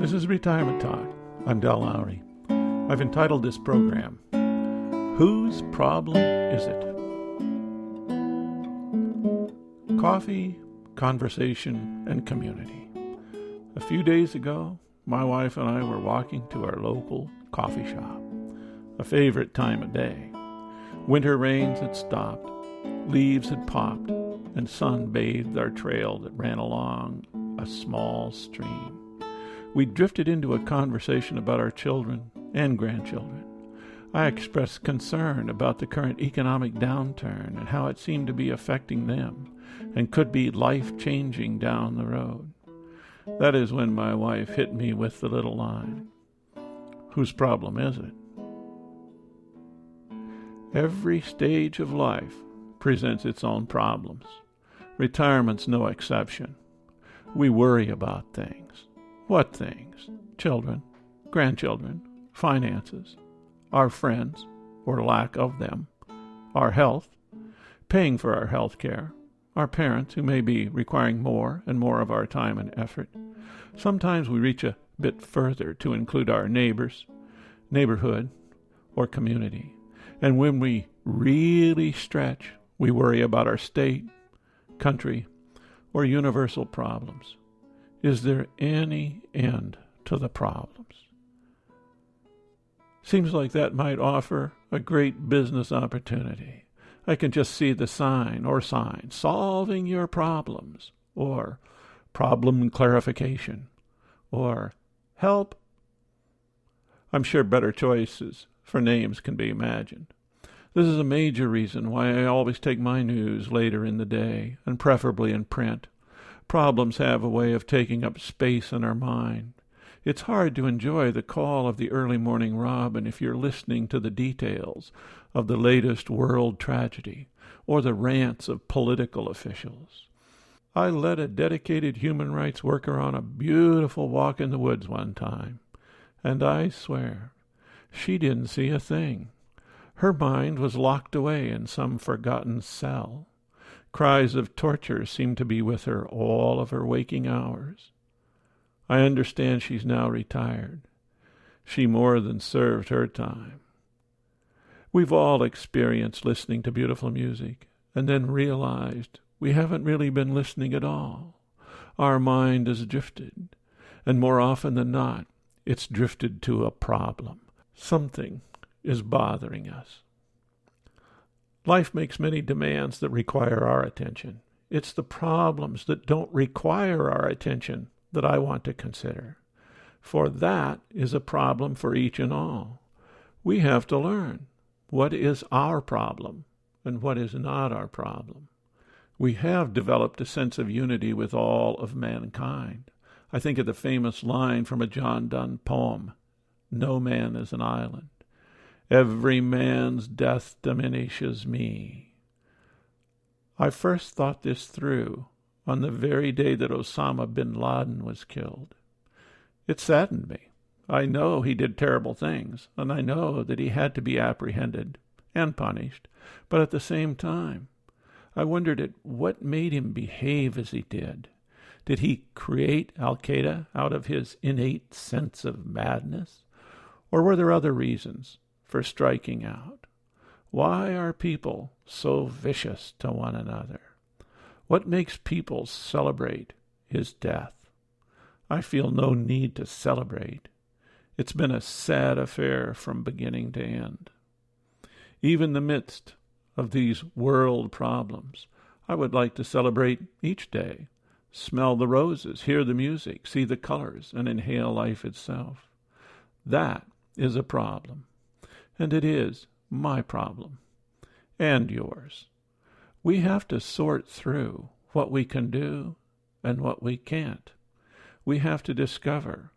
This is Retirement Talk. I'm Del Lowry. I've entitled this program, Whose Problem Is It? Coffee, conversation, and community. A few days ago, my wife and I were walking to our local coffee shop, a favorite time of day. Winter rains had stopped, leaves had popped, and sun bathed our trail that ran along a small stream we drifted into a conversation about our children and grandchildren. I expressed concern about the current economic downturn and how it seemed to be affecting them and could be life changing down the road. That is when my wife hit me with the little line Whose problem is it? Every stage of life presents its own problems. Retirement's no exception. We worry about things. What things? Children, grandchildren, finances, our friends, or lack of them, our health, paying for our health care, our parents who may be requiring more and more of our time and effort. Sometimes we reach a bit further to include our neighbors, neighborhood, or community. And when we really stretch, we worry about our state, country, or universal problems. Is there any end to the problems? Seems like that might offer a great business opportunity. I can just see the sign or sign solving your problems, or problem clarification, or help. I'm sure better choices for names can be imagined. This is a major reason why I always take my news later in the day, and preferably in print. Problems have a way of taking up space in our mind. It's hard to enjoy the call of the early morning robin if you're listening to the details of the latest world tragedy or the rants of political officials. I led a dedicated human rights worker on a beautiful walk in the woods one time, and I swear she didn't see a thing. Her mind was locked away in some forgotten cell. Cries of torture seem to be with her all of her waking hours. I understand she's now retired. She more than served her time. We've all experienced listening to beautiful music and then realized we haven't really been listening at all. Our mind has drifted, and more often than not, it's drifted to a problem. Something is bothering us. Life makes many demands that require our attention. It's the problems that don't require our attention that I want to consider. For that is a problem for each and all. We have to learn what is our problem and what is not our problem. We have developed a sense of unity with all of mankind. I think of the famous line from a John Donne poem No man is an island. Every man's death diminishes me. I first thought this through on the very day that Osama bin Laden was killed. It saddened me. I know he did terrible things, and I know that he had to be apprehended and punished, but at the same time, I wondered at what made him behave as he did. Did he create Al Qaeda out of his innate sense of madness? Or were there other reasons? For striking out? Why are people so vicious to one another? What makes people celebrate his death? I feel no need to celebrate. It's been a sad affair from beginning to end. Even the midst of these world problems, I would like to celebrate each day, smell the roses, hear the music, see the colors, and inhale life itself. That is a problem and it is my problem and yours. We have to sort through what we can do and what we can't. We have to discover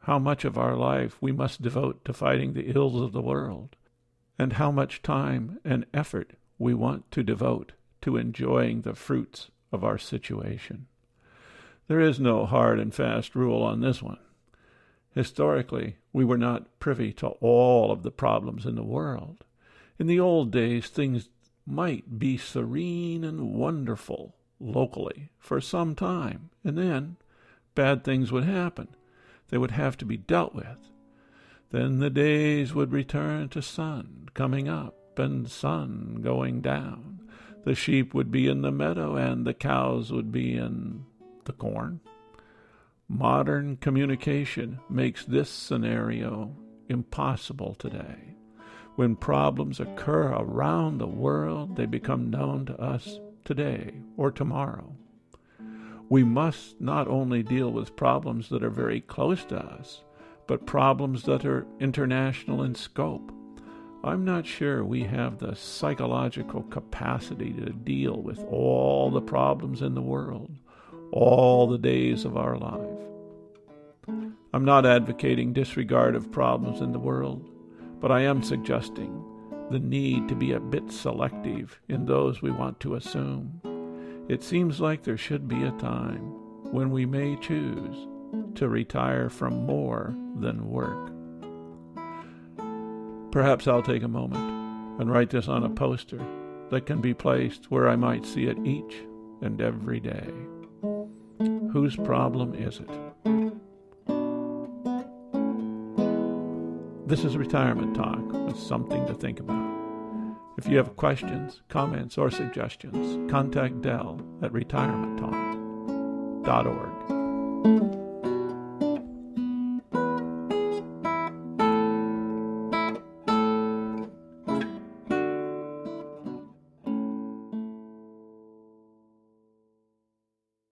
how much of our life we must devote to fighting the ills of the world, and how much time and effort we want to devote to enjoying the fruits of our situation. There is no hard and fast rule on this one. Historically, we were not privy to all of the problems in the world. In the old days, things might be serene and wonderful locally for some time, and then bad things would happen. they would have to be dealt with. Then the days would return to sun coming up and sun going down. The sheep would be in the meadow and the cows would be in the corn. Modern communication makes this scenario impossible today. When problems occur around the world, they become known to us today or tomorrow. We must not only deal with problems that are very close to us, but problems that are international in scope. I'm not sure we have the psychological capacity to deal with all the problems in the world, all the days of our life. I'm not advocating disregard of problems in the world, but I am suggesting the need to be a bit selective in those we want to assume. It seems like there should be a time when we may choose to retire from more than work. Perhaps I'll take a moment and write this on a poster that can be placed where I might see it each and every day. Whose problem is it? This is Retirement Talk with something to think about. If you have questions, comments, or suggestions, contact Dell at retirementtalk.org.